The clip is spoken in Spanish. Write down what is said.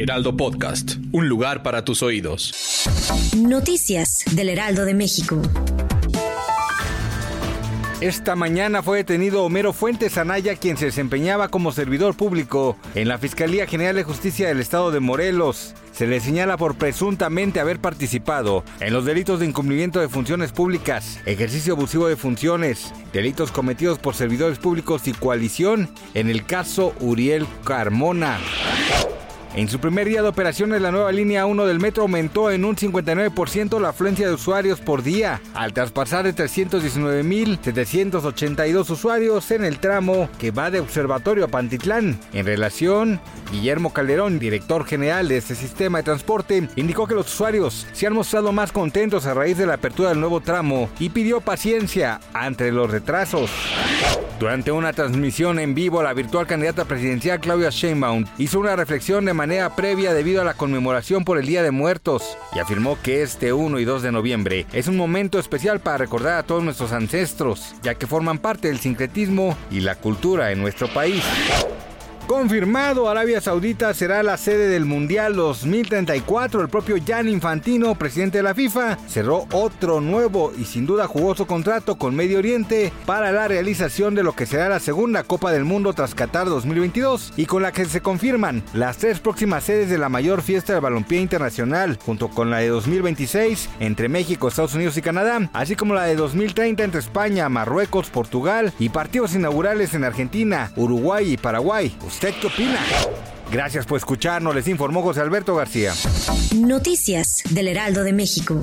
Heraldo Podcast, un lugar para tus oídos. Noticias del Heraldo de México. Esta mañana fue detenido Homero Fuentes Anaya, quien se desempeñaba como servidor público en la Fiscalía General de Justicia del Estado de Morelos. Se le señala por presuntamente haber participado en los delitos de incumplimiento de funciones públicas, ejercicio abusivo de funciones, delitos cometidos por servidores públicos y coalición en el caso Uriel Carmona. En su primer día de operaciones, la nueva línea 1 del metro aumentó en un 59% la afluencia de usuarios por día, al traspasar de 319.782 usuarios en el tramo que va de Observatorio a Pantitlán. En relación, Guillermo Calderón, director general de este sistema de transporte, indicó que los usuarios se han mostrado más contentos a raíz de la apertura del nuevo tramo y pidió paciencia ante los retrasos. Durante una transmisión en vivo, la virtual candidata presidencial Claudia Sheinbaum hizo una reflexión de manera previa debido a la conmemoración por el Día de Muertos y afirmó que este 1 y 2 de noviembre es un momento especial para recordar a todos nuestros ancestros, ya que forman parte del sincretismo y la cultura en nuestro país. Confirmado, Arabia Saudita será la sede del Mundial 2034. El propio Jan Infantino, presidente de la FIFA, cerró otro nuevo y sin duda jugoso contrato con Medio Oriente para la realización de lo que será la segunda Copa del Mundo tras Qatar 2022 y con la que se confirman las tres próximas sedes de la mayor fiesta del balompié internacional, junto con la de 2026 entre México, Estados Unidos y Canadá, así como la de 2030 entre España, Marruecos, Portugal y partidos inaugurales en Argentina, Uruguay y Paraguay. ¿Usted qué opina? Gracias por escucharnos, les informó José Alberto García. Noticias del Heraldo de México.